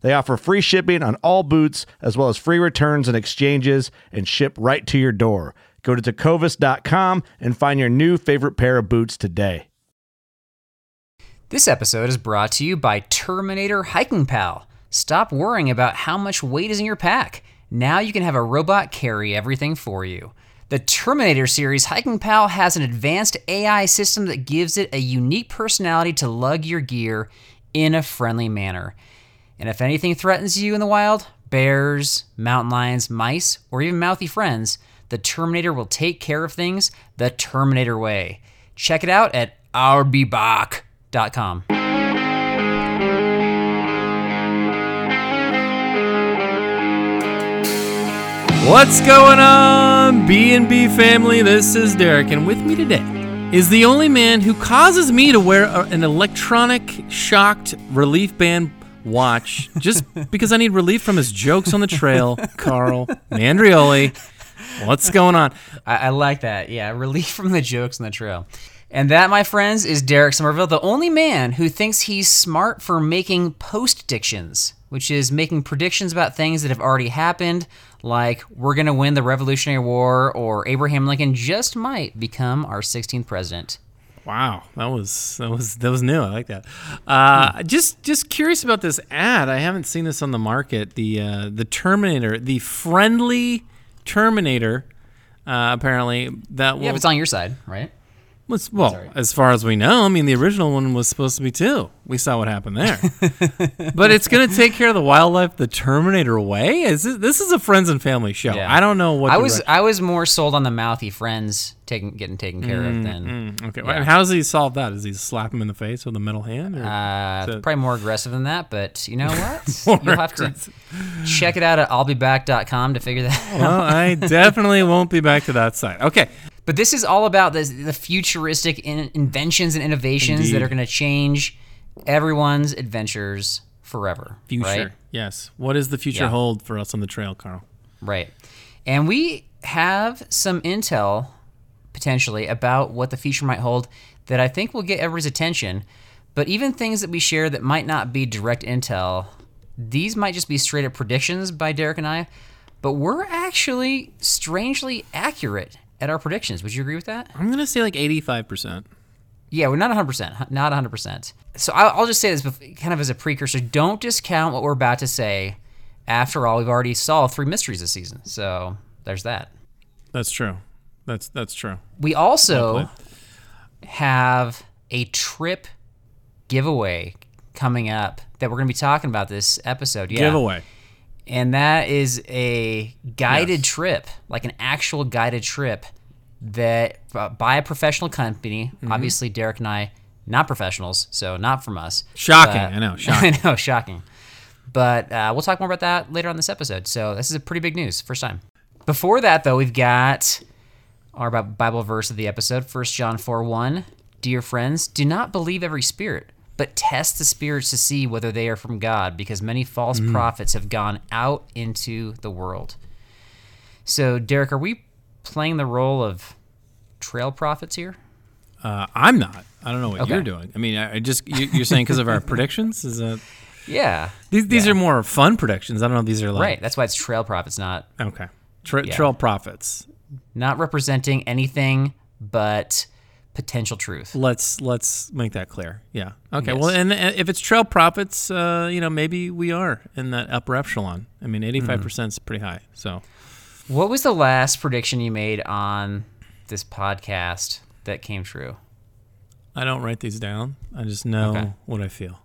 They offer free shipping on all boots, as well as free returns and exchanges, and ship right to your door. Go to tecovas.com and find your new favorite pair of boots today. This episode is brought to you by Terminator Hiking Pal. Stop worrying about how much weight is in your pack. Now you can have a robot carry everything for you. The Terminator series Hiking Pal has an advanced AI system that gives it a unique personality to lug your gear in a friendly manner. And if anything threatens you in the wild, bears, mountain lions, mice, or even mouthy friends, the Terminator will take care of things the Terminator way. Check it out at illbeback.com. What's going on, B&B family? This is Derek, and with me today is the only man who causes me to wear an electronic shocked relief band watch just because I need relief from his jokes on the trail. Carl Mandrioli, what's going on? I, I like that. Yeah, relief from the jokes on the trail. And that, my friends, is Derek Somerville, the only man who thinks he's smart for making post dictions, which is making predictions about things that have already happened, like we're going to win the Revolutionary War or Abraham Lincoln just might become our 16th president. Wow, that was that was that was new. I like that. Uh, just just curious about this ad. I haven't seen this on the market. The uh, the Terminator, the friendly Terminator. Uh, apparently that will Yeah, if it's on your side, right? Well as far as we know. I mean, the original one was supposed to be two. We saw what happened there. but it's going to take care of the wildlife the Terminator way. Is this, this is a friends and family show? Yeah. I don't know what I was I was more sold on the mouthy friends taking getting taken care of than Mm, okay. Yeah. And how does he solve that? Does he slap him in the face with a metal hand? Uh, probably more aggressive than that, but you know what? You'll have aggressive. to check it out at I'llbeback.com to figure that out. well, I definitely won't be back to that site. Okay. But this is all about the, the futuristic in, inventions and innovations that are going to change everyone's adventures forever. Future. Right? Yes. What does the future Yeah. hold for us on the trail, Carl? Right. And we have some intel potentially about what the future might hold that I think will get everybody's attention. But even things that we share that might not be direct intel, these might just be straight up predictions by Derek and I. But we're actually strangely accurate at our predictions. Would you agree with that? I'm going to say like 85%. Yeah, we're not 100%. Not 100%. So I'll, I'll just say this kind of as a precursor. Don't discount what we're about to say. After all, we've already solved three mysteries this season. So there's that. That's true. That's that's true. We also have a trip giveaway coming up that we're going to be talking about this episode. Yeah. Giveaway. And that is a guided Yes. trip, like an actual guided trip that uh, by a professional company. Mm-hmm. Obviously, Derek and I, not professionals, so not from us. Shocking. But- I know. Shocking. I know, shocking. But uh, we'll talk more about that later on this episode. So this is a pretty big news, first time. Before that, though, we've got our Bible verse of the episode, 1 John 4 1. Dear friends, do not believe every spirit, but test the spirits to see whether they are from God, because many false prophets have gone out into the world. So, Derek, are we playing the role of trail prophets here? Uh, I'm not. I don't know what Okay. you're doing. I mean, I, just you, you're saying because of our predictions. Is that Yeah. these? These Yeah. are more fun predictions. I don't know. These are like Right. That's why it's trail prophets, not Okay. Tra- Yeah. Trail prophets. not representing anything but potential truth. Let's let's make that clear. Yeah. Okay. Yes. Well, and, and if it's trail profits, uh, you know, maybe we are in that upper echelon. I mean, Hmm. 85 percent is pretty high. So What was the last prediction you made on this podcast that came true? I don't write these down. I just know Okay. what I feel.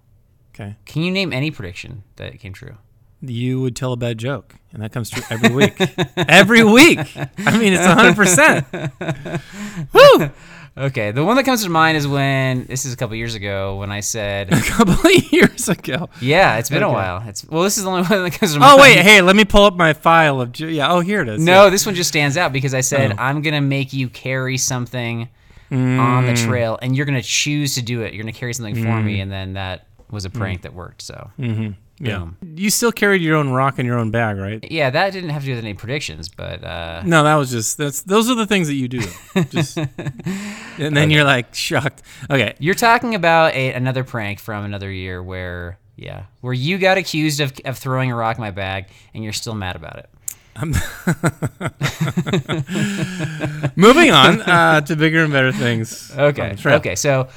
Okay. Can you name any prediction that came true? You would tell a bad joke, and that comes true every week. every week. I mean, it's 100. percent Woo! Okay, the one that comes to mind is when this is a couple years ago when I said, A couple of years ago. "Yeah, it's been a while." It's well, this is the only one that comes to mind. Oh wait, hey, let me pull up my file of. Yeah. Oh, here it is. No, this one just stands out because I said Oh. I'm gonna make you carry something on Mm. the trail, and you're gonna choose to do it. You're gonna carry something for Mm. me, and then that was a prank that worked. So Yeah. boom. You still carried your own rock in your own bag, right? yeah, that didn't have to do with any predictions, but uh, No, that was just that's those are the things that you do. Just and then you're like shocked. Okay. you're talking about a, another prank from another year where yeah, where you got accused of of throwing a rock in my bag, and you're still mad about it. Moving on uh, to bigger and better things. Okay. Okay. So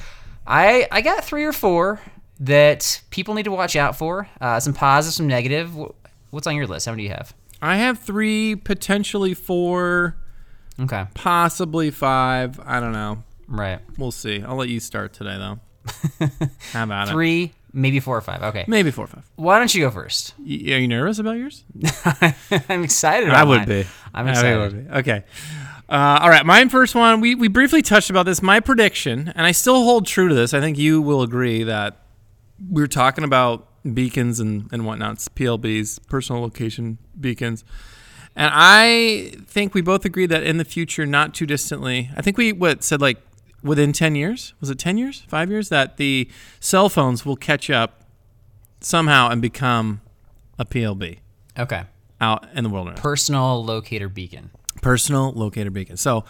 I I got three or four that people need to watch out for. Uh, some positive, some negative. What's on your list? How many do you have? I have three, potentially four, Okay. possibly five. I don't know. Right. We'll see. I'll let you start today, though. How about it? Three, maybe four or five. Okay. Maybe four or five. Why don't you go first? Y- are you nervous about yours? I'm excited. About I would mine. be. I'm I excited. would be. Okay. Uh, all right. My first one, we, we briefly touched about this. My prediction, and I still hold true to this. I think you will agree that we were talking about beacons and, and whatnot, PLBs, personal location beacons. And I think we both agreed that in the future, not too distantly, I think we what said like within 10 years, was it 10 years, five years, that the cell phones will catch up somehow and become a PLB Okay. out in the wilderness Personal locator beacon. Personal locator beacon. So,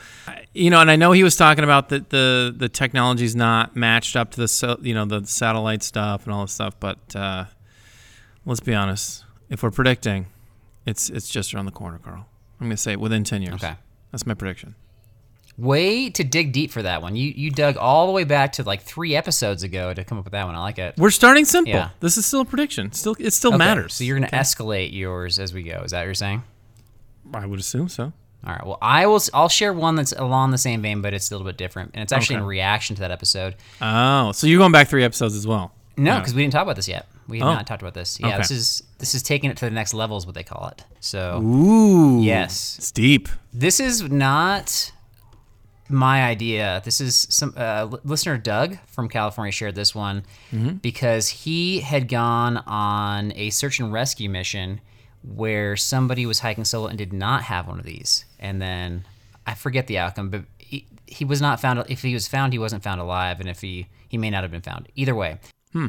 you know, and I know he was talking about that the the technology's not matched up to the you know the satellite stuff and all this stuff, but uh, let's be honest. If we're predicting, it's it's just around the corner, Carl. I'm gonna say within ten years. Okay. that's my prediction. Way to dig deep for that one. You you dug all the way back to like three episodes ago to come up with that one. I like it. We're starting simple. Yeah. This is still a prediction. Still, it still Okay, matters. So you're gonna escalate yours as we go. Is that what you're saying? I would assume so. All right. Well, I will. I'll share one that's along the same vein, but it's a little bit different, and it's actually in reaction to that episode. Oh, so you're going back three episodes as well? No, because we didn't talk about this yet. We have Oh. not talked about this. Yeah, Okay. this is this is taking it to the next level, is what they call it. So Ooh. Yes. It's deep. this is not my idea. This is some uh, listener Doug from California shared this one because he had gone on a search and rescue mission where somebody was hiking solo and did not have one of these, and then I forget the outcome, but he, he was not found. If he was found, he wasn't found alive, and if he he may not have been found. Either way, hmm.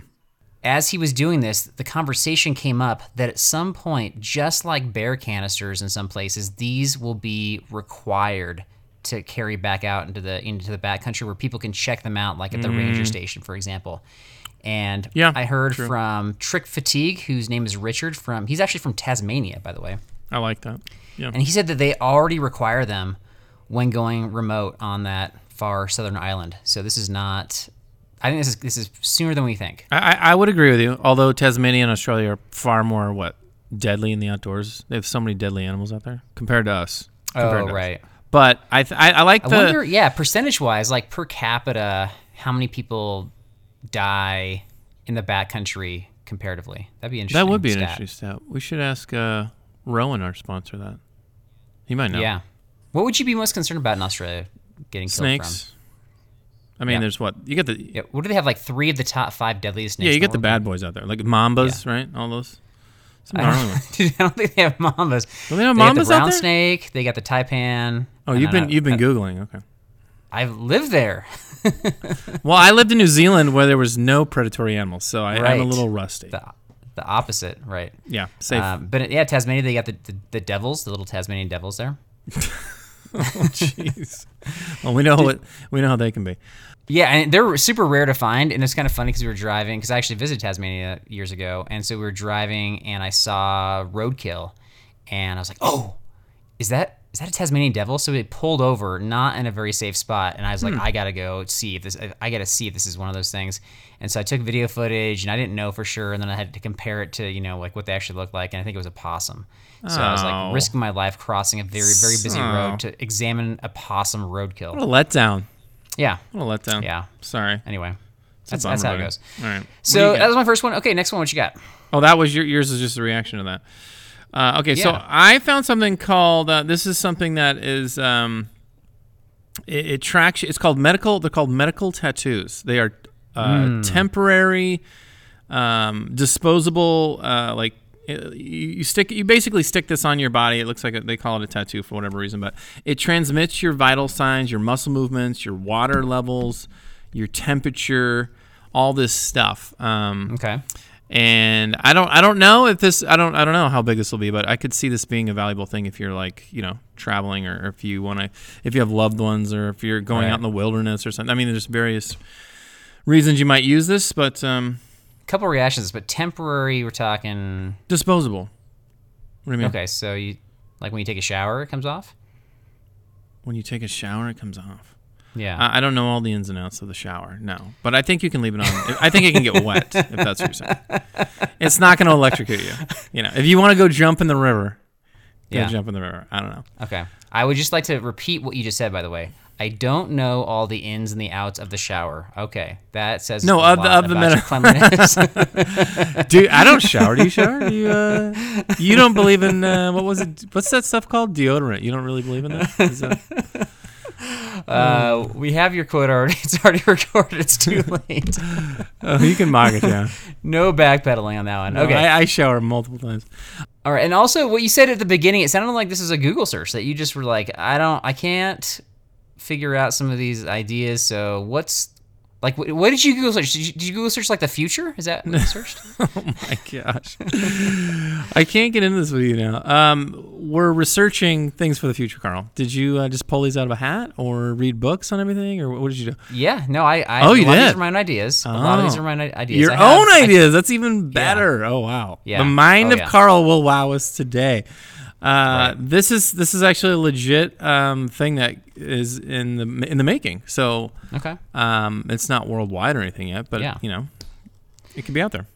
as he was doing this, the conversation came up that at some point, just like bear canisters in some places, these will be required to carry back out into the into the backcountry where people can check them out, like at the ranger mm. station, for example. And Yeah, I heard from Trick Fatigue, whose name is Richard from he's actually from Tasmania, by the way. I like that. Yeah. And he said that they already require them when going remote on that far southern island. So this is not I think this is this is sooner than we think. I, I would agree with you. Although Tasmania and Australia are far more what deadly in the outdoors. They have so many deadly animals out there compared to us. compared Oh, to us. right. But I th- I, I like I the wonder, yeah, percentage wise, like per capita, how many people die in the backcountry comparatively? That'd be interesting. that would be an interesting stat. We should ask uh, Rowan, our sponsor, that. He might know. Yeah. What would you be most concerned about in Australia getting killed snakes. I mean, Yeah. there's what you get the? Yeah. What do they have? Like three of the top five deadliest snakes. yeah you get the bad boys out there like mambas right all those. Some I don't, ones. dude, I don't think they have mambas. Don't they have They mambas the out brown there? snake. They got the taipan. Oh, you've been you've been googling. Okay. I've lived there. Well, I lived in New Zealand where there was no predatory animals, so I, I'm a little rusty. The, the opposite, right? Yeah, safe. Um, but yeah, Tasmania, they got the, the, the devils, the little Tasmanian devils there. Oh jeez. well, we know what we know how they can be. Yeah, and they're super rare to find, and it's kind of funny because we were driving. Because I actually visited Tasmania years ago, and so we were driving, and I saw roadkill, and I was like, "Oh, is that is that a Tasmanian devil?" So we pulled over, not in a very safe spot, and I was like, hmm. "I gotta go see if this. I gotta see if this is one of those things." And so I took video footage, and I didn't know for sure, and then I had to compare it to you know like what they actually looked like, and I think it was a possum. So I was Oh. like risking my life crossing a very very busy So- road to examine a possum What roadkill. a letdown. Yeah, What a letdown. yeah. Sorry. Anyway, It's that's, that's how it goes. All right. So that was my first one. Okay, next one. What you got? Oh, that was your yours is just a reaction to that. Uh, okay, so I found something called uh, this is something that is um, it, it tracks. It's called medical. They're called medical tattoos. They are uh, Hmm. temporary, um, disposable. Uh, like uh, you, you stick. You basically stick this on your body. It looks like a, they call it a tattoo for whatever reason, but it transmits your vital signs, your muscle movements, your water levels, your temperature, all this stuff. Um, Okay. And I don't I don't know if this I don't I don't know how big this will be, but I could see this being a valuable thing if you're like you know traveling or if you want to if you have loved ones or if you're going Right. out in the wilderness or something. I mean, there's various reasons you might use this, but um, Couple reactions, but temporary. We're talking. disposable. What do you mean? Okay, so you like when you take a shower, it comes off. When you take a shower, it comes off. Yeah. I, I don't know all the ins and outs of the shower, no, but I think you can leave it on. I think it can get wet if that's what you're saying. It's not going to electrocute you. You know, if you want to go jump in the river, go Yeah. jump in the river. I don't know. okay. I would just like to repeat what you just said. By the way, I don't know all the ins and the outs of the shower. Okay, that says No, of the- of the your cleanliness. Dude, I don't shower. Do you shower? Do you uh, you don't believe in uh, what was it? What's that stuff called? Deodorant. You don't really believe in that? Uh, we have your quote already. It's already recorded. It's too late. oh, you can mock it down. no backpedaling on that one. No, Okay. I, I shower multiple times. All right, and also what you said at the beginning, it sounded like this is a Google search that you just were like, I don't, I can't figure out some of these ideas. So what's like, what, what did you Google search? Did you, did you Google search like the future? Is that what you searched? Oh my gosh, I can't get into this with you now. Um, we're researching things for the future, Carl. Did you uh, just pull these out of a hat, or read books on everything, or what did you do? yeah, no, I, I Oh, a you of these did? are my own ideas. A lot of these Oh. are my ideas. Your have- own ideas. That's even better. Oh wow. Yeah. The mind Oh, of yeah. Carl will wow us today. Uh, Right. This is this is actually a legit um, thing that is in the in the making. So okay. um, it's not worldwide or anything yet, but Yeah. you know, it could be out there.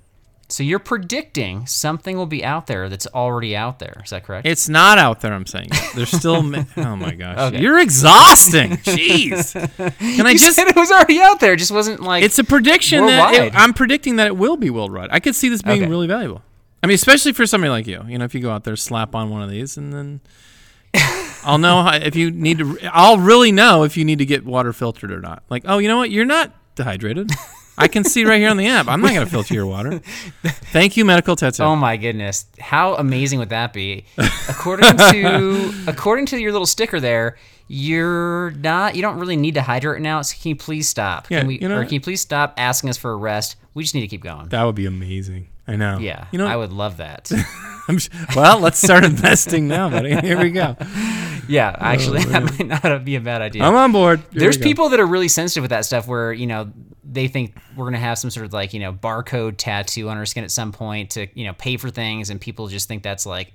So you're predicting something will be out there that's already out there. Is that correct? It's not out there. I'm saying there's still. ma- oh my gosh, Okay. you're exhausting. Jeez. Can I you just? said it was already out there. It just wasn't like It's a prediction that it, I'm predicting that it will be worldwide. I could see this being Okay. really valuable. I mean, especially for somebody like you. You know, if you go out there, slap on one of these, and then I'll know how, if you need to. I'll really know if you need to get water filtered or not. Like, oh, you know what? You're not dehydrated. I can see right here on the app. I'm not going to filter your water. Thank you, medical tattoo. Oh my goodness! How amazing would that be? According to according to your little sticker there, you're not. You don't really need to hydrate now. So can you please stop? Yeah, can we, you know- or can you please stop asking us for a rest? We just need to keep going. that would be amazing. I know. yeah, You know, I would love that. Well, let's start investing now, buddy. Here we go. yeah, oh, actually, that might not be a bad idea. I'm on board. Here There's people that are really sensitive with that stuff where, you know, they think we're going to have some sort of like, you know, barcode tattoo on our skin at some point to, you know, pay for things and people just think that's like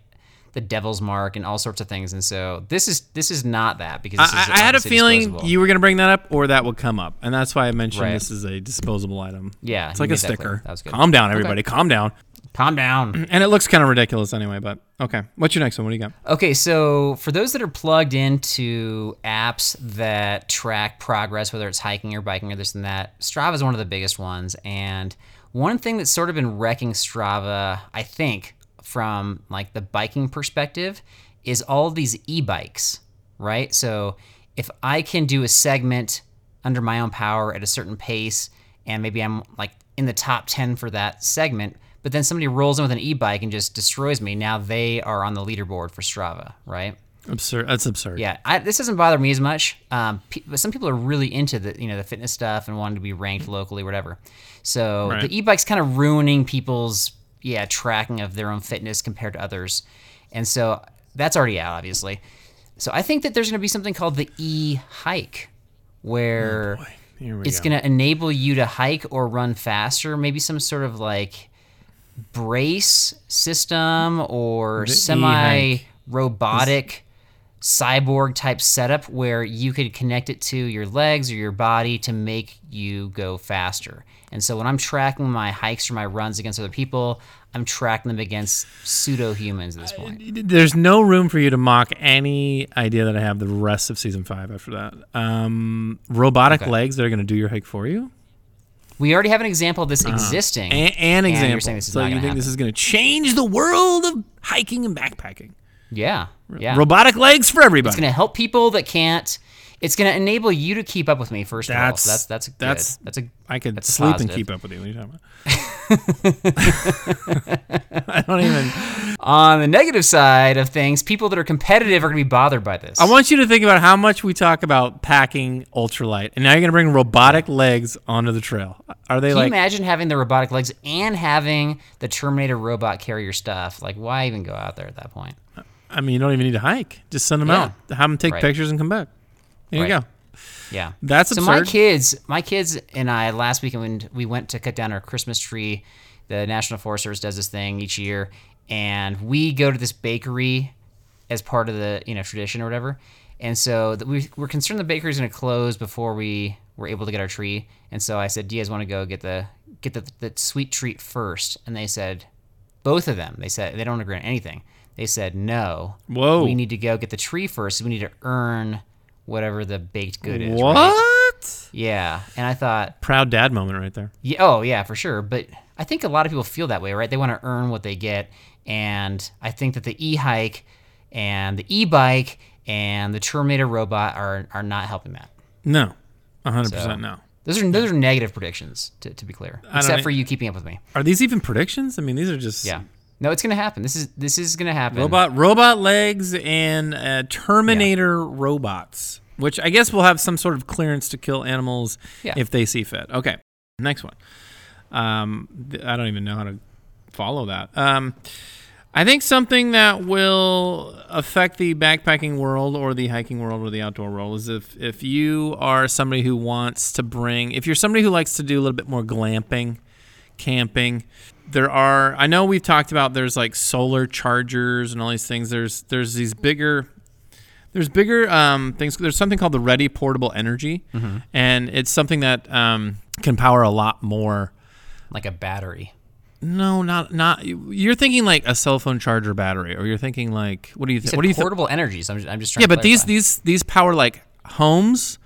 the devil's mark and all sorts of things. And so this is this is not that because this I, is I had a feeling disposable. you were going to bring that up, or that would come up, and that's why I mentioned Right. this is a disposable item. Yeah, it's like a made that sticker. That was good. Calm down, everybody. Calm down. Calm down. And it looks kind of ridiculous anyway. But okay, what's your next one? What do you got? Okay, so for those that are plugged into apps that track progress, whether it's hiking or biking or this and that, Strava is one of the biggest ones. And one thing that's sort of been wrecking Strava, I think, from like the biking perspective, is all these e-bikes, right? So if I can do a segment under my own power at a certain pace, and maybe I'm like in the top 10 for that segment, but then somebody rolls in with an e-bike and just destroys me. Now they are on the leaderboard for Strava, right? Absurd. That's absurd. Yeah, I, this doesn't bother me as much. Um, pe- but some people are really into the you know the fitness stuff and wanting to be ranked locally, whatever. So Right. the e-bike's kind of ruining people's yeah tracking of their own fitness compared to others, and so that's already out, obviously. So I think that there's going to be something called the e hike, where oh, Here we it's go. going to enable you to hike or run faster. Maybe some sort of like brace system or semi robotic cyborg type setup where you could connect it to your legs or your body to make you go faster. And so when I'm tracking my hikes or my runs against other people, I'm tracking them against pseudo humans at this point. There's no room for you to mock any idea that I have the rest of season five after that. Um, robotic Okay. legs that are going to do your hike for you. We already have an example of this existing. Uh-huh. An, an and example. You're saying this is so you think this is going to change the world of hiking and backpacking? Yeah. Yeah. Robotic legs for everybody. It's going to help people that can't. It's going to enable you to keep up with me first of all. So that's that's good. that's- That's a I could that's sleep and keep up with you. What are you talking about? I don't even. On the negative side of things, people that are competitive are going to be bothered by this. I want you to think about how much we talk about packing ultralight, and now you're going to bring robotic legs onto the trail. Are they Can like? you imagine having the robotic legs and having the Terminator robot carry your stuff? Like, why even go out there at that point? I mean, you don't even need to hike. Just send them Yeah. out. Have them take Right. pictures and come back. There you go. Yeah, That's so. My kids, my kids and I last weekend we went to cut down our Christmas tree. The National Forest Service does this thing each year, and we go to this bakery as part of the you know tradition or whatever. And so we we're concerned the bakery's going to close before we were able to get our tree. And so I said, "Do you guys want to go get the get the, the sweet treat first? And they said, both of them. They said they don't agree on anything. They said no. Whoa. We need to go get the tree first. We need to earn whatever the baked good is. What? Right? Yeah. And I thought, Proud dad moment right there. yeah, oh yeah, for sure. But I think a lot of people feel that way, right? They want to earn what they get, and I think that the e-hike and the e-bike and the Terminator robot are are not helping that. No, hundred So- percent no. Those are those are negative predictions, to, to be clear. Except for you keeping up with me. Are these even predictions? I mean, these are just Yeah. No, it's gonna happen. This is this is gonna happen. robot robot legs and uh, Terminator robots, which I guess will have some sort of clearance to kill animals Yeah. if they see fit. Okay, next one. Um, I don't even know how to follow that. Um, I think something that will affect the backpacking world or the hiking world or the outdoor world is if if you are somebody who wants to bring, if you're somebody who likes to do a little bit more glamping, camping. There are I know we've talked about there's like solar chargers and all these things. There's there's these bigger there's bigger um, things. There's something called the Ready Portable Energy, and it's something that um, can power a lot more. like a battery. No, not not. You're thinking like a cell phone charger battery, or you're thinking like what do you said What do you portable energies. I'm just, I'm just trying Yeah, but these these these power like homes,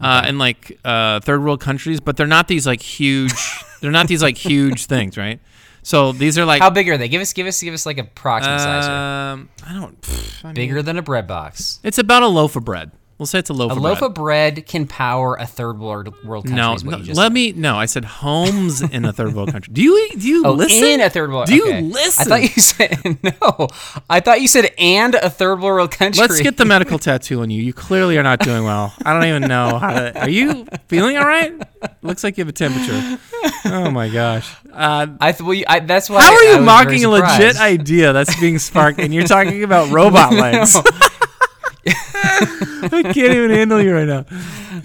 uh, in like uh, third world countries, but they're not these like huge. they're not these like huge things, right? So these are like How big are they? Give us give us give us like a approximate size. um, I don't. pff, I mean, Bigger than a bread box. It's about a loaf of bread. We'll say it's a loaf A of loaf bread. of bread can power a third world world country. no, no let said. me. No, I said homes in a third world country. Do you do you Oh, listen? in a third world. Do you listen? I thought you said no. I thought you said and a third world country. Let's get the medical tattoo on you. You clearly are not doing well. I don't even know how to. Are you feeling all right? Looks like you have a temperature. Oh my gosh. Uh, I th- well, you- I, that's why. how are you mocking a legit idea that's being sparked and you're talking about robot legs? I can't even handle you right now.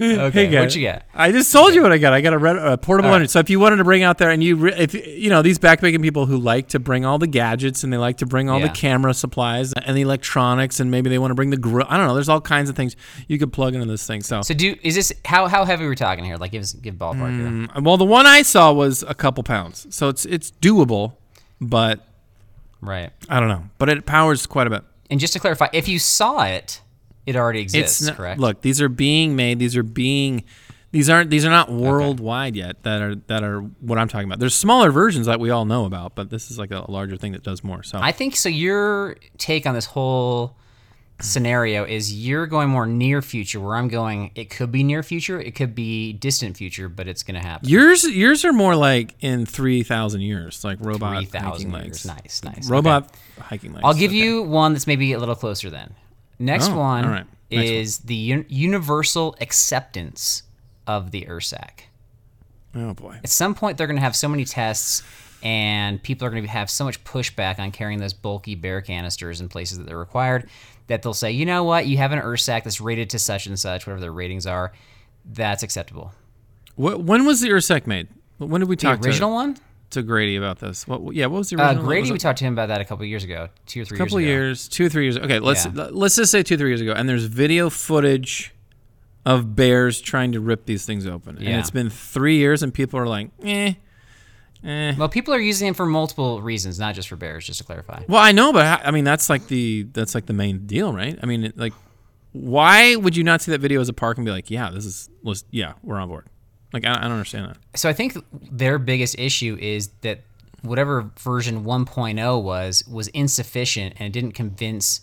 Okay, Hey, what you got? I just told you what I got. I got a, red, a portable right. So if you wanted to bring out there and you, re- if you know these backpacking people who like to bring all the gadgets and they like to bring all the camera supplies and the electronics and maybe they want to bring the grill. I don't know. There's all kinds of things you could plug into this thing. So, So do is this how how heavy we're talking here? Like give us give ballpark. Mm, well, the one I saw was a couple pounds, so it's it's doable, but Right. I don't know. But it powers quite a bit. And just to clarify, if you saw it, it already exists, it's not, correct? look these are being made these are being these aren't these are not worldwide yet that are that are what i'm talking about there's smaller versions that we all know about but this is like a larger thing that does more so I think so. Your take on this whole scenario is you're going more near future, where I'm going. It could be near future, it could be distant future, but it's going to happen. yours yours are more like in 3000 years like robot Three hiking thousand legs. Nice, nice. robot hiking legs I'll give Okay. you one that's maybe a little closer then. Next Oh, one right. Next one. is the un- universal acceptance of the Ursack. oh boy At some point, they're going to have so many tests, and people are going to have so much pushback on carrying those bulky bear canisters in places that they're required that they'll say, you know what, you have an Ursack that's rated to such and such, whatever their ratings are, that's acceptable. What, when was the Ursack made? When did we talk? The original one, to Grady about this? What? Yeah, what was the uh. Grady, was we talked to him about that a couple years ago, two or three a couple years years, two or three years. Okay, let's Yeah. let's just say two three years ago, and there's video footage of bears trying to rip these things open, and Yeah. it's been three years, and people are like, eh, eh. Well, people are using it for multiple reasons, not just for bears. Just to clarify. Well, I know, but I I mean that's like the that's like the main deal, right? I mean, like, why would you not see that video as a park and be like, yeah, this is, yeah, we're on board. Like, I, I don't understand that. So I think their biggest issue is that whatever version 1.0 was was insufficient and it didn't convince,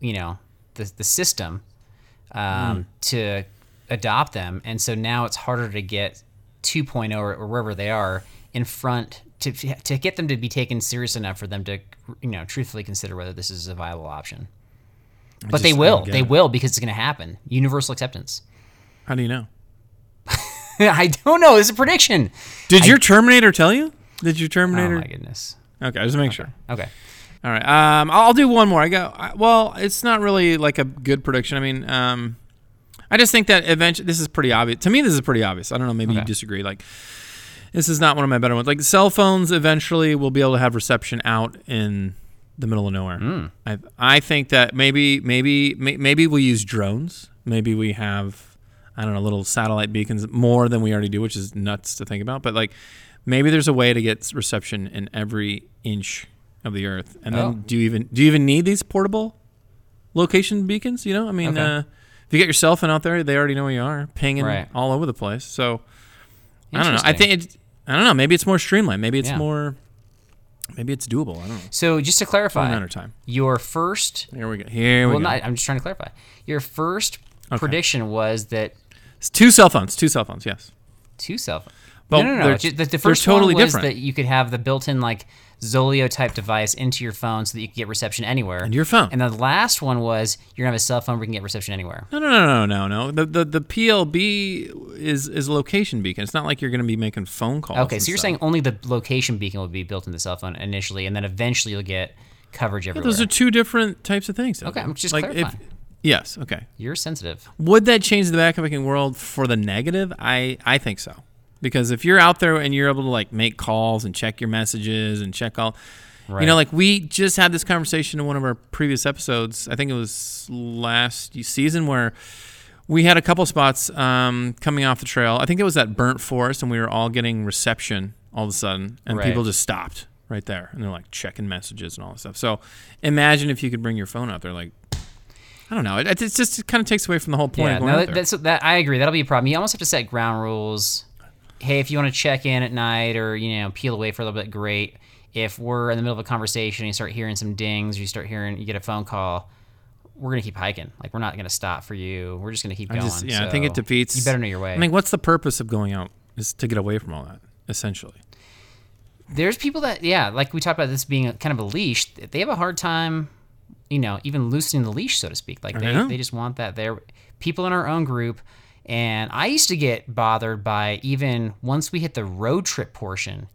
you know, the the system um, to adopt them, and so now it's harder to get 2.0 or, or wherever they are in front to to get them to be taken serious enough for them to you know truthfully consider whether this is a viable option. But they I will. They it. will because it's going to happen. Universal acceptance. How do you know? I don't know. It's a prediction. Did your Terminator tell you? Did your Terminator? Oh my goodness. okay, I just make sure. Okay. All right. Um, I'll do one more. I go. I, well, it's not really like a good prediction. I mean, um, I just think that eventually this is pretty obvious. To me, this is pretty obvious. I don't know. Maybe you disagree. Like, this is not one of my better ones. Like, cell phones eventually will be able to have reception out in the middle of nowhere. I I think that maybe maybe maybe we use drones. Maybe we have I don't know little satellite beacons more than we already do, which is nuts to think about. But like, maybe there's a way to get reception in every inch of the earth. And then Oh. do you even do you even need these portable location beacons? You know, I mean, Okay. uh, if you get your cell phone out there, they already know where you are, pinging Right. all over the place. So I don't know. I think it. I don't know. Maybe it's more streamlined. Maybe it's Yeah. more. Maybe it's doable. I don't know. So just to It's only a clarify, matter time. your first Here we go. Here we well, go. not, I'm just trying to clarify. Your first prediction was that It's two cell phones. Two cell phones. Yes. two cell phones. Well, no, no, no. they're- The, the they're first totally one was different. that you could have the built-in like Zoleo type device into your phone so that you could get reception anywhere. Into your phone. And the last one was you're gonna have a cell phone where you can get reception anywhere. No, no, no, no, no, no. The the the PLB is is a location beacon. It's not like you're going to be making phone calls. Okay, so you're stuff. saying only the location beacon will be built into the cell phone initially, and then eventually you'll get coverage everywhere. those are two different types of things. Okay, I'm just like clarifying. Yes, okay. You're sensitive. Would that change the backpacking world for the negative? I I think so. Because if you're out there and you're able to like make calls and check your messages and check all Right. You know, like we just had this conversation in one of our previous episodes. I think it was last season where we had a couple spots um, coming off the trail. I think it was that burnt forest, and we were all getting reception all of a sudden, and Right. people just stopped right there, and they're like checking messages and all this stuff. So imagine if you could bring your phone out there, like I don't know, it, it just kind of takes away from the whole point Yeah, of going no, that, that. I agree. That'll be a problem. You almost have to set ground rules. Hey, if you want to check in at night or you know peel away for a little bit, great. If we're in the middle of a conversation, and you start hearing some dings, or you start hearing, you get a phone call. We're gonna keep hiking. Like we're not gonna stop for you. We're just gonna keep I going. just, yeah, I think it defeats. You better know your way. I mean, what's the purpose of going out? Is to get away from all that, essentially. there's people that yeah like we talked about this being a, kind of a leash they have a hard time you know even loosening the leash so to speak. Like they, they just want that they're people in our own group and i used to get bothered by even once we hit the road trip portion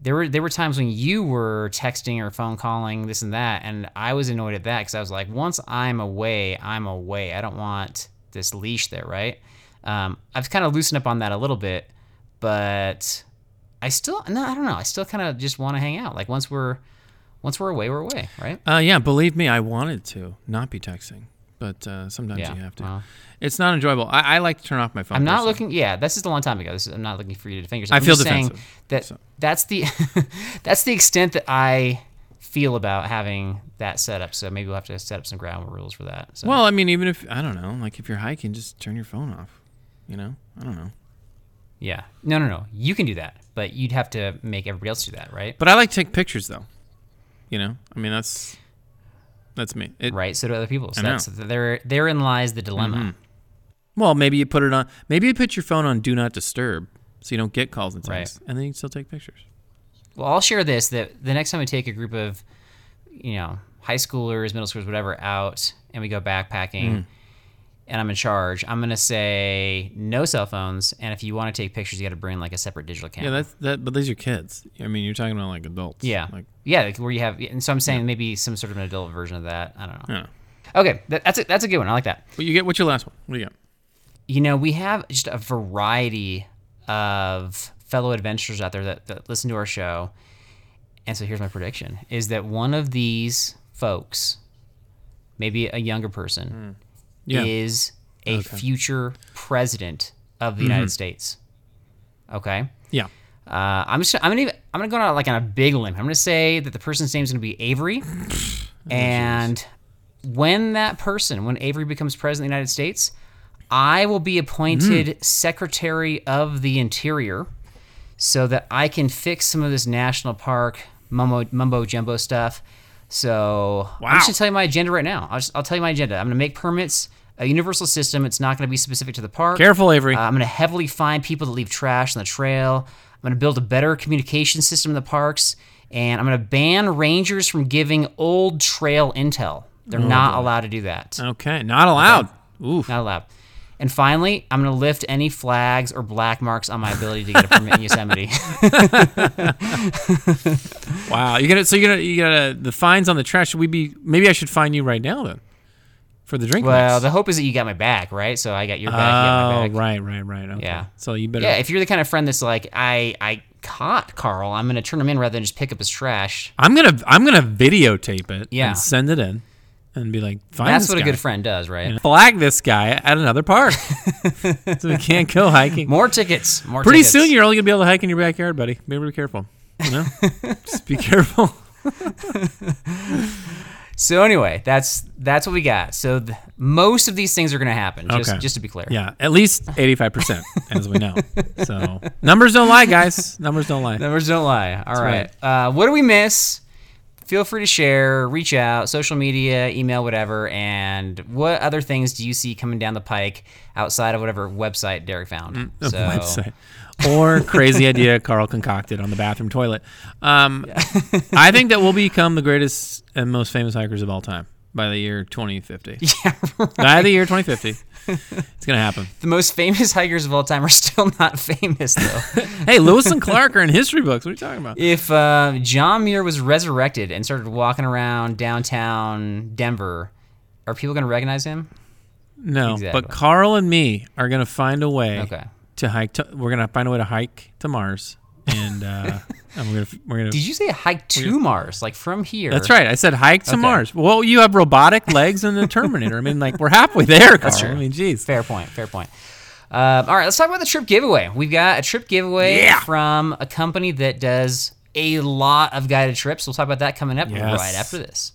there were there were times when you were texting or phone calling this and that and i was annoyed at that because i was like once i'm away i'm away. I don't want this leash there right? Um, i've kind of loosened up on that a little bit but I still no, I don't know. I still kind of just want to hang out. Like once we're once we're away, we're away, right? Uh, yeah, believe me, I wanted to not be texting, but uh, sometimes Yeah, you have to. well. It's not enjoyable. I, I like to turn off my phone. I'm not personally. looking. Yeah, this is a long time ago. This is, I'm not looking for you to defend yourself. I I'm feel just saying defensive, that so. that's the that's the extent that I feel about having that set up. So maybe we'll have to set up some ground rules for that. So. Well, I mean, even if I don't know, like if you're hiking, just turn your phone off. You know, I don't know. yeah, no, no, no. You can do that, but you'd have to make everybody else do that, right? But I like to take pictures, though. You know, I mean, that's that's me. It, right. So do other people. So I know. that's there. Therein lies the dilemma. Mm-hmm. Well, maybe you put it on. Maybe you put your phone on Do Not Disturb, so you don't get calls and Right. texts, and then you can still take pictures. Well, I'll share this that the next time we take a group of, you know, high schoolers, middle schoolers, whatever, out and we go backpacking, mm. And I'm in charge, I'm gonna say no cell phones. And if you want to take pictures, you got to bring like a separate digital camera. Yeah, that's that. But these are kids. I mean, you're talking about like adults. Yeah. Like, yeah, like where you have, and so I'm saying maybe some sort of an adult version of that. I don't know. yeah. Okay, that, that's a, that's a good one. I like that. What you get? What's your last one? What do you got? You know, we have just a variety of fellow adventurers out there that, that listen to our show. And so here's my prediction is that one of these folks, maybe a younger person, hmm. Yeah. is a future president of the United States. Okay? Yeah. Uh, I'm just I'm gonna even, I'm gonna go on like on a big limb. I'm gonna say that the person's name is gonna be Avery, and when that person, when Avery becomes president of the United States, I will be appointed Secretary of the Interior, so that I can fix some of this national park mumbo mumbo jumbo stuff. So I'm just gonna tell you my agenda right now. I'll, just, I'll tell you my agenda. I'm gonna make permits a universal system. It's not gonna be specific to the park. Careful, Avery. Uh, I'm going to heavily fine people that leave trash on the trail. I'm going to build a better communication system in the parks, and I'm going to ban rangers from giving old trail intel. They're not allowed to do that. okay. Not allowed. Oof. Not allowed. And finally, I'm going to lift any flags or black marks on my ability to get a permit in Yosemite. Wow. You're gonna. So you're gonna. You gotta. The fines on the trash. Should we be? Maybe I should fine you right now then. For the drink. well, mix. the hope is that you got my back, right? So I got your back, you got Oh, my back. right, right, right. Okay. Yeah. So you better. Yeah, if you're the kind of friend that's like, I, I caught Carl, I'm going to turn him in rather than just pick up his trash. I'm gonna. I'm gonna videotape it. Yeah. And send it in, and be like, fine. That's what a good friend does, right? And flag this guy at another park, so we can't go hiking. More tickets. More Pretty tickets. soon, you're only gonna be able to hike in your backyard, buddy. Be be careful. You know, just be careful. So anyway, that's that's what we got. So th- most of these things are going to happen. Just Okay. just to be clear. Yeah, at least 85 percent, as we know. So numbers don't lie, guys. Numbers don't lie. Numbers don't lie. All right. Uh, what do we miss? Feel free to share, reach out, social media, email, whatever. And what other things do you see coming down the pike outside of whatever website Derek found? The so, website or crazy idea Carl concocted on the bathroom toilet. Um, I think that we'll become the greatest and most famous hikers of all time by the year 2050. Yeah, By the year 2050, it's gonna happen. the most famous hikers of all time are still not famous though. Hey, Lewis and Clark are in history books. What are you talking about? if uh, John Muir was resurrected and started walking around downtown Denver, are people going to recognize him? No, Exactly. but Carl and me are gonna find a way Okay. to hike. To, we're gonna find a way to hike to Mars, and, uh, and we're gonna we're gonna. Did you say hike to Mars, like from here? That's right. I said hike to Okay. Mars. Well, you have robotic legs and the Terminator. I mean, like we're halfway there. Carl. true. I mean, geez. Fair point. Fair point. Um, all right, let's talk about the trip giveaway. We've got a trip giveaway Yeah. from a company that does a lot of guided trips. We'll talk about that coming up Yes. right after this.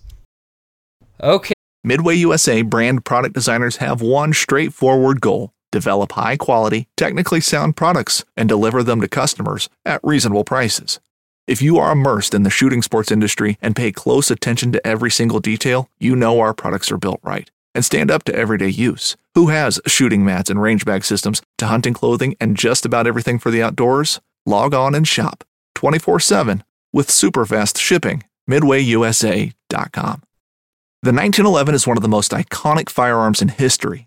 Okay. Midway USA brand product designers have one straightforward goal develop high quality, technically sound products and deliver them to customers at reasonable prices. If you are immersed in the shooting sports industry and pay close attention to every single detail, you know our products are built right and stand up to everyday use. Who has shooting mats and range bag systems to hunting clothing and just about everything for the outdoors? Log on and shop 24 7 with super fast shipping. MidwayUSA.com. The 1911 is one of the most iconic firearms in history.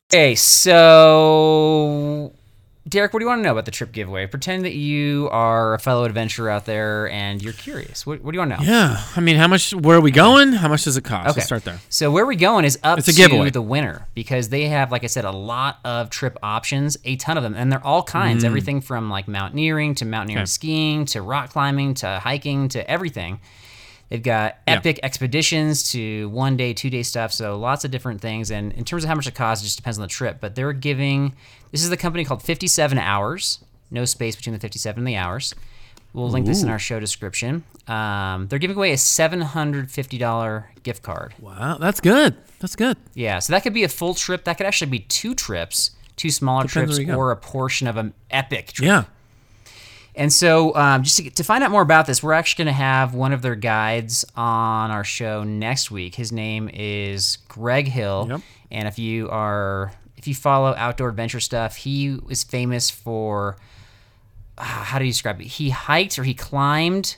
Okay, so Derek, what do you want to know about the trip giveaway? Pretend that you are a fellow adventurer out there and you're curious. What, what do you want to know? Yeah. I mean, how much? Where are we going? How much does it cost? Let's start there. So where we're going is up It's a to giveaway. the winner because they have, like I said, a lot of trip options, a ton of them, and they're all kinds. Everything from like mountaineering to mountaineering Mm. Okay. skiing to rock climbing to hiking to everything. They've got Yeah. epic expeditions to one day, two day stuff. So lots of different things. And in terms of how much it costs, it just depends on the trip. But they're giving this is the company called 57 Hours. No space between the 57 and the hours. We'll link this in our show description. Um, they're giving away a $750 gift card. Wow, that's good. That's good. Yeah, so that could be a full trip. That could actually be two trips, two smaller Depends trips, go. or a portion of an epic trip. Yeah. And so, um, just to, to find out more about this, we're actually going to have one of their guides on our show next week. His name is Greg Hill, Yep. and if you are if you follow outdoor adventure stuff, he is famous for uh, how do you describe it? He hiked or he climbed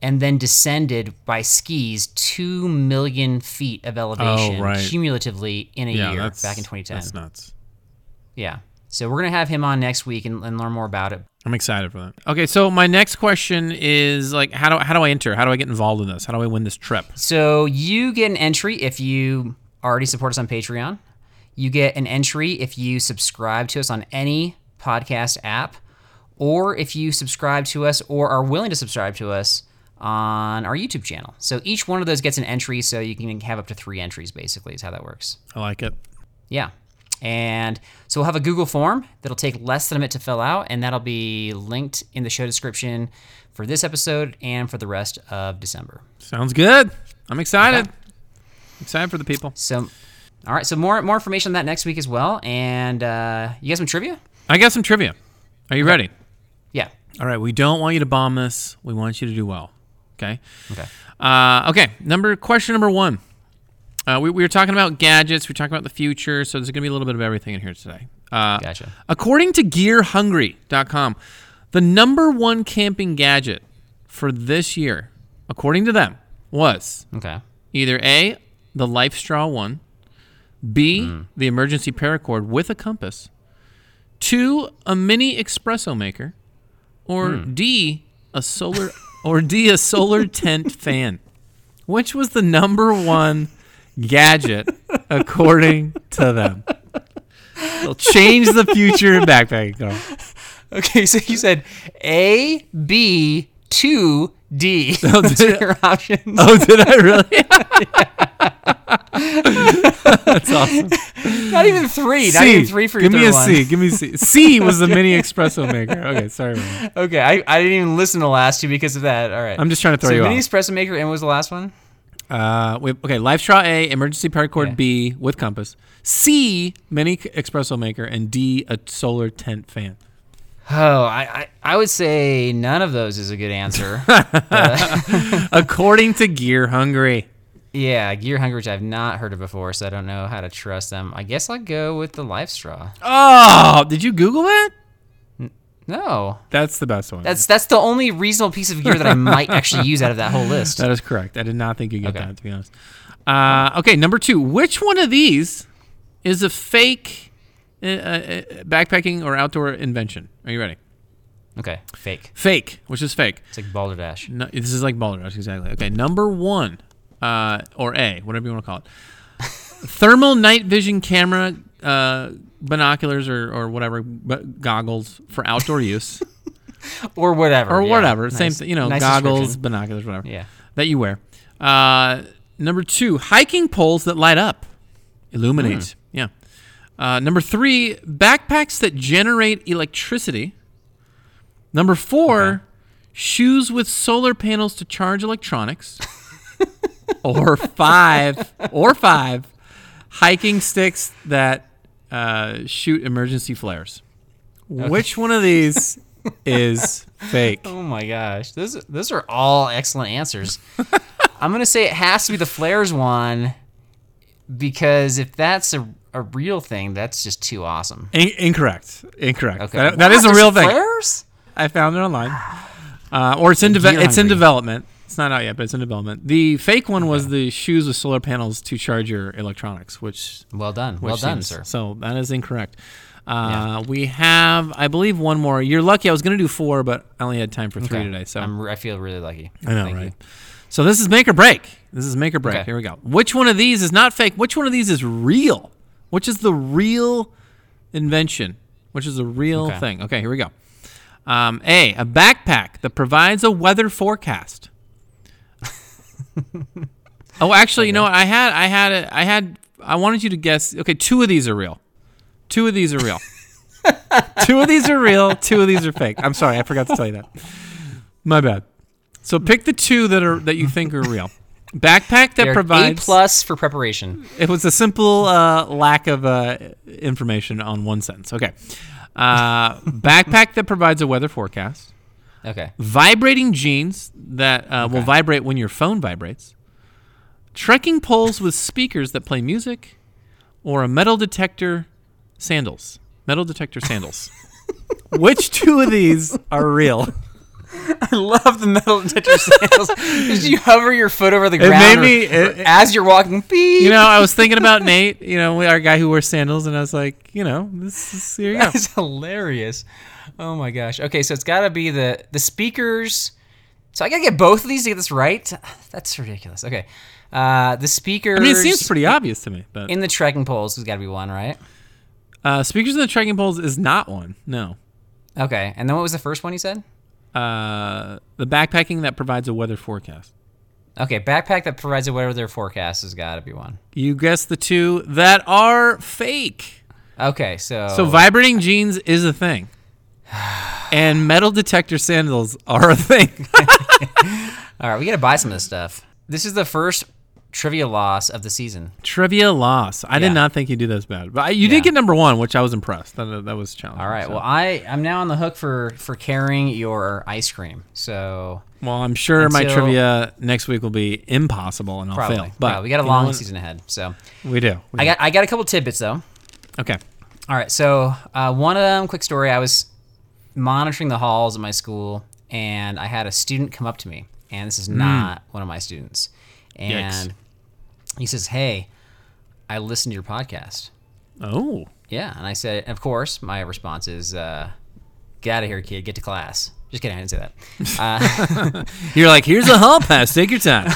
and then descended by skis two million feet of elevation Oh, right. cumulatively in a Yeah. year back in 2010. That's nuts. Yeah. So we're gonna have him on next week and, and learn more about it. I'm excited for that. Okay, so my next question is like, how do how do I enter? How do I get involved in this? How do I win this trip? So you get an entry if you already support us on Patreon. You get an entry if you subscribe to us on any podcast app, or if you subscribe to us or are willing to subscribe to us on our YouTube channel. So each one of those gets an entry, so you can have up to three entries. Basically, is how that works. I like it. Yeah. And so we'll have a Google form that'll take less than a minute to fill out, and that'll be linked in the show description for this episode and for the rest of December. Sounds good. I'm excited. Excited for the people. So, all right. So more more information on that next week as well. And uh, you got some trivia? I got some trivia. Are you ready? Yeah. All right. We don't want you to bomb this. We want you to do well. Okay. Okay. Uh, okay. Number question number one. Uh, we, we were talking about gadgets. We were talking about the future. So there's going to be a little bit of everything in here today. Uh, Gotcha. According to GearHungry.com, the number one camping gadget for this year, according to them, was Okay. either A, the Life Straw one, B, the emergency paracord with a compass, two, a mini espresso maker, or D, a solar or D, a solar tent fan. Which was the number one gadget according to them? They'll change the future in backpacking. Okay. So you said A, B, two, D. Oh, Those are your options. Oh, did I really? That's awesome. Not even three. Not even three for your Give me a one. C. Give me a C. C was the mini espresso maker. Okay, sorry. man. Okay. I, I didn't even listen to the last two because of that. All right. I'm just trying to throw so you mini off. espresso maker and what was the last one? Uh, we okay, Life Straw A, emergency paracord Yeah. B with compass. C, mini espresso maker, and D, a solar tent fan. Oh, I, I, I would say none of those is a good answer. According to Gear Hungry. yeah, Gear Hungry, which I've not heard of before, so I don't know how to trust them. I guess I'll go with the Life Straw. Oh, did you Google that? No, That's the best one. that's that's the only reasonable piece of gear that I might actually use out of that whole list. that is correct. I did not think you'd get Okay. that, to be honest. Uh, okay, number two. Which one of these is a fake uh, uh, backpacking or outdoor invention? Are you ready? Okay, fake. Fake, which is fake. It's like Balderdash. No, this is like Balderdash, exactly. Okay, number one, uh, or A, whatever you want to call it. Thermal night vision camera, uh, binoculars or, or whatever, but goggles for outdoor use, Or whatever. or yeah. whatever. Same thing, you know, nice goggles, binoculars, whatever. Yeah. That you wear. Uh, number two, hiking poles that light up, illuminate. Hmm. Yeah. Uh, number three, backpacks that generate electricity. Number four, shoes with solar panels to charge electronics. or five, or five, hiking sticks that uh, shoot emergency flares. Which one of these is fake? Oh my gosh, those those are all excellent answers. I'm gonna say it has to be the flares one because if that's a, a real thing, that's just too awesome. In- incorrect. Incorrect. Okay, That- that is a real There's thing. Flares? I found it online, uh, or it's in deve- Gear it's in development. It's not out yet, but it's in development. The fake one was the shoes with solar panels to charge your electronics, which Well done, which well done, seems- sir. So that is incorrect. Uh, We have, I believe, one more. You're lucky. I was going to do four, but I only had time for three today. So I'm, I feel really lucky. I know, Thank you. right? So this is make or break. This is make or break. Okay. Here we go. Which one of these is not fake? Which one of these is real? Which is the real invention? Which is the real Okay. thing? Okay, here we go. Um, a a backpack that provides a weather forecast. Oh, actually, you know what? I had I had a, I had I wanted you to guess. Okay, two of these are real. Two of these are real. two of these are real. Two of these are fake. I'm sorry, I forgot to tell you that. My bad. So pick the two that are that you think are real. Backpack that provides A plus for preparation. it was a simple uh, lack of uh, information on one sentence. Okay. Uh, backpack that provides a weather forecast. Okay. Vibrating jeans that uh, will vibrate when your phone vibrates. Trekking poles with speakers that play music. Or a metal detector sandals. Metal detector sandals. Which two of these are real? I love the metal detector sandals. Did you hover your foot over the It ground made or- me- or it- as you're walking? Beep. You know, I was thinking about Nate, you know, our guy who wears sandals, and I was like, you know, this is, here you. That's hilarious. Oh my gosh. Okay, so it's got to be the the speakers. So I gotta get both of these to get this right. That's ridiculous. Okay, uh, the speakers. I mean, it seems pretty obvious to me, but in the trekking poles has got to be one, right? uh, speakers in the trekking poles is not one. No, Okay, and then what was the first one you said? uh, the backpacking that provides a weather forecast. Okay, backpack that provides a weather forecast has got to be one. You guessed the two that are fake. Okay, so So vibrating jeans is a thing, and metal detector sandals are a thing. all right, we gotta buy some of this stuff. This is the first trivia loss of the season. Trivia loss. I Yeah. did not think you'd do this bad, but you Yeah. did get number one, which I was impressed. That, that was challenging. All right, so. well I I'm now on the hook for for carrying your ice cream. So Well, I'm sure my Until- trivia next week will be impossible and I'll probably, fail. But we got a you know long what? season ahead. So We do. We I do. got I got a couple tidbits though. okay. All right, so uh, one of them, quick story. I was monitoring the halls at my school, and I had a student come up to me, and this is not one of my students, and he says, "Hey, I listened to your podcast." Oh, Yeah, and I said, of course, my response is, uh, "Get out of here, kid. Get to class." Just kidding, I didn't say that. Uh, you're like, here's a hall pass. Take your time.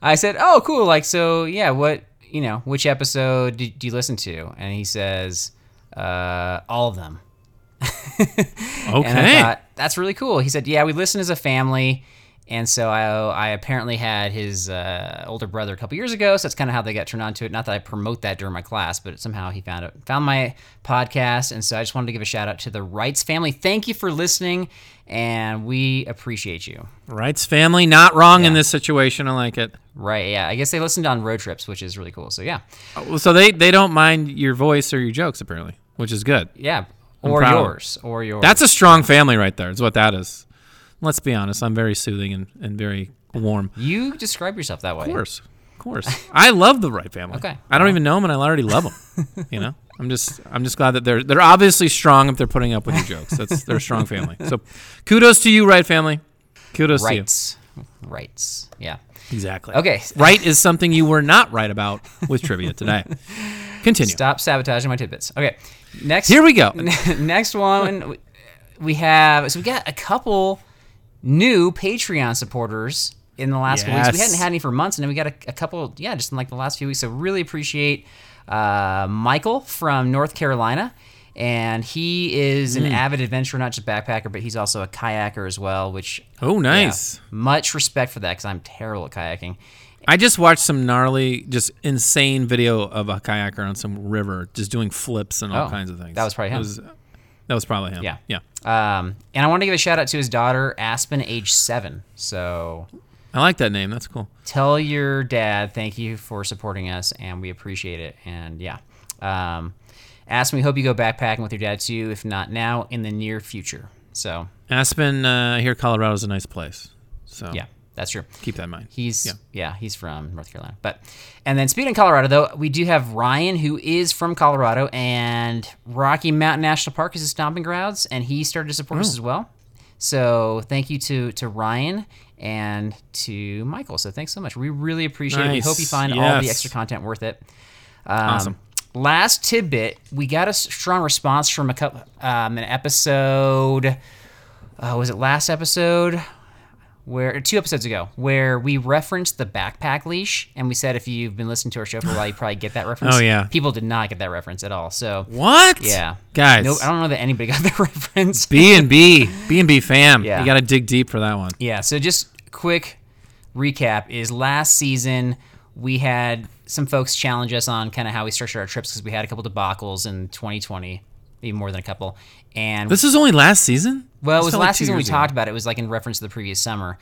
I said, "Oh, cool. Like, so, yeah. What, you know, which episode did, do you listen to?" And he says, uh, "All of them." Okay. thought that's really cool. He said, "Yeah, we listen as a family." And so I, I apparently had his uh, older brother a couple years ago, so that's kind of how they got turned on to it. Not that I promote that during my class, but somehow he found it, found my podcast, and so I just wanted to give a shout out to the Wrights family. Thank you for listening, and we appreciate you. Wright's family not wrong in this situation. I like it. Right? Yeah, I guess they listened on road trips, which is really cool. So yeah, Oh, So they they don't mind your voice or your jokes apparently, which is good. yeah, or proud yours, or yours. That's a strong family right there. Is what that is. Let's be honest. I'm very soothing and, and very warm. you describe yourself that way. Of course, of course. I love the Wright family. Okay. I don't even know them, and I already love them. you know, I'm just I'm just glad that they're they're obviously strong if they're putting up with your jokes. That's they're a strong family. So, kudos to you, Wright family. Kudos to you. Rights, rights. Yeah. Exactly. Okay. Right is something you were not right about with trivia today. Continue. Stop sabotaging my tidbits. Okay. Next. Here we go. next one we- have so we got a couple new patreon supporters in the last couple weeks we hadn't had any for months and then we got a, a couple yeah just in like the last few weeks so really appreciate uh, michael from north carolina and he is an avid adventurer not just backpacker but he's also a kayaker as well which Oh, yeah, nice. much respect for that because i'm terrible at kayaking I just watched some gnarly, just insane video of a kayaker on some river, just doing flips and all Oh, kinds of things. that was probably him. was- that was probably him. Yeah. Yeah. um, and i want to give a shout out to his daughter aspen age seven so I like that name. That's cool. tell your dad thank you for supporting us and we appreciate it and yeah um, Aspen hope you go backpacking with your dad too if not now in the near future so Aspen uh, here, Colorado is a nice place. So yeah that's true keep that in mind. he's Yeah. yeah. he's from north carolina but and then speaking of colorado though we do have ryan who is from colorado and rocky mountain national park is his stomping grounds and he started to support Oh. us as well so thank you to to ryan and to michael so thanks so much we really appreciate it we hope you Nice. find all the extra content worth it um, Awesome. last tidbit, we got a strong response from a couple, um, an episode. Uh, was it last episode? Where two episodes ago, where we referenced the backpack leash, and we said if you've been listening to our show for a while, you probably get that reference. Oh, yeah. people did not get that reference at all. So What? yeah, guys. no, I don't know that anybody got that reference. B and B, B and B fam. Yeah. You got to dig deep for that one. Yeah, so just quick recap is last season we had some folks challenge us on kind of how we structured our trips because we had a couple debacles in 2020, even more than a couple. And This is only last season. well, it was like last two season we ago. talked about it. It was like in reference to the previous summer.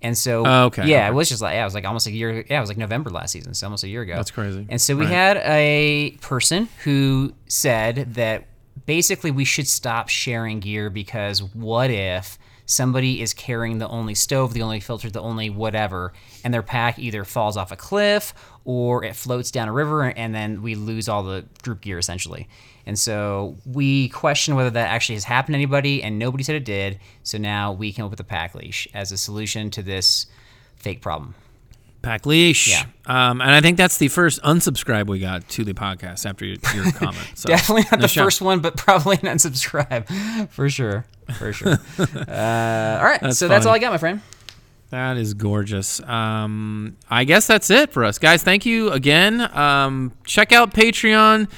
And so, Oh, okay, yeah, okay. it was just like, yeah, it was like almost a year. Yeah, it was like November last season, so almost a year ago. That's crazy. And so we Right. had a person who said that basically we should stop sharing gear because what if somebody is carrying the only stove, the only filter, the only whatever, and their pack either falls off a cliff or it floats down a river, and then we lose all the group gear essentially. And so we question whether that actually has happened to anybody, and nobody said it did. So now we came up with a pack leash as a solution to this fake problem. Pack leash. Yeah. Um, and I think that's the first unsubscribe we got to the podcast after your, your comment. So, Definitely not the nice first one, but probably an unsubscribe for sure. For sure. uh, all right, That's so that's all I got, my friend. That is gorgeous. Um, I guess that's it for us, guys. Thank you again. Um, check out Patreon.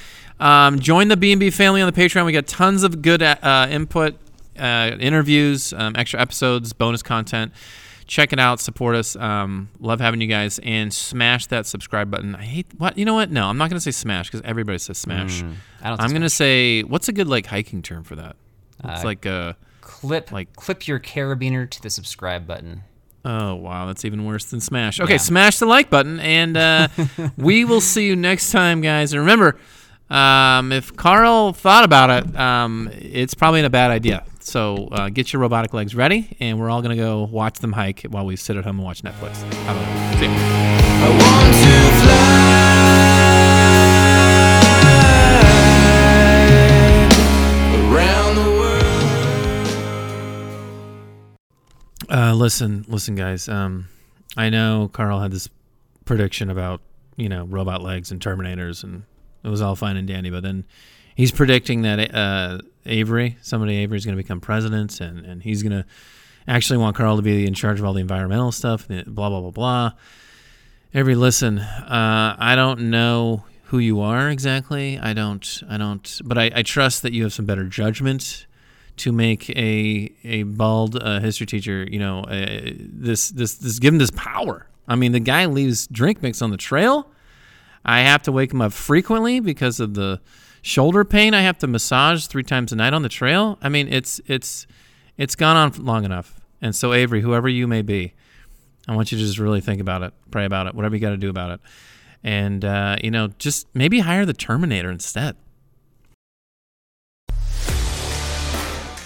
Um, join the B&B family on the Patreon. We got tons of good uh, input, uh, interviews, um, extra episodes, bonus content. Check it out. Support us. Um, love having you guys. And smash that subscribe button. I hate what you know what? No, I'm not gonna say smash because everybody says smash. Mm, I don't. I'm think gonna say what's a good like hiking term for that? It's Uh, like a clip like- clip your carabiner to the subscribe button. Oh wow, that's even worse than smash. Okay, smash the like button, and uh, we will see you next time, guys. And remember, um, if Carl thought about it, um, it's probably a bad idea. So uh, get your robotic legs ready, and we're all gonna go watch them hike while we sit at home and watch Netflix. How about? See ya. Uh, listen, listen, guys. Um, I know Carl had this prediction about you know robot legs and Terminators, and it was all fine and dandy. But then he's predicting that uh, Avery, somebody Avery, is going to become president, and and he's going to actually want Carl to be in charge of all the environmental stuff. Blah blah blah blah. Avery, listen. Uh, I don't know who you are exactly. I don't. I don't. But I, I trust that you have some better judgment to make a a bald uh, history teacher, you know, uh, this this this give him this power. I mean, the guy leaves drink mix on the trail. I have to wake him up frequently because of the shoulder pain. I have to massage three times a night on the trail. I mean, it's it's it's gone on long enough. And so, Avery, whoever you may be, I want you to just really think about it, pray about it, whatever you got to do about it, and uh, you know, just maybe hire the Terminator instead.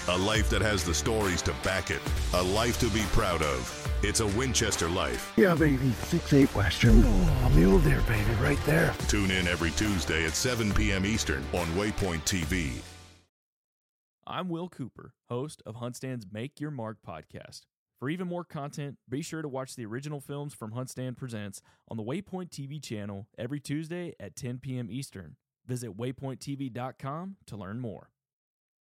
A life that has the stories to back it. A life to be proud of. It's a Winchester life. Yeah, baby. Six eight Western. Oh, mule deer, baby, right there. Tune in every Tuesday at 7 p.m. Eastern on Waypoint TV. I'm Will Cooper, host of Huntstand's Make Your Mark podcast. For even more content, be sure to watch the original films from Huntstand Presents on the Waypoint TV channel every Tuesday at 10 p.m. Eastern. Visit waypointtv.com to learn more.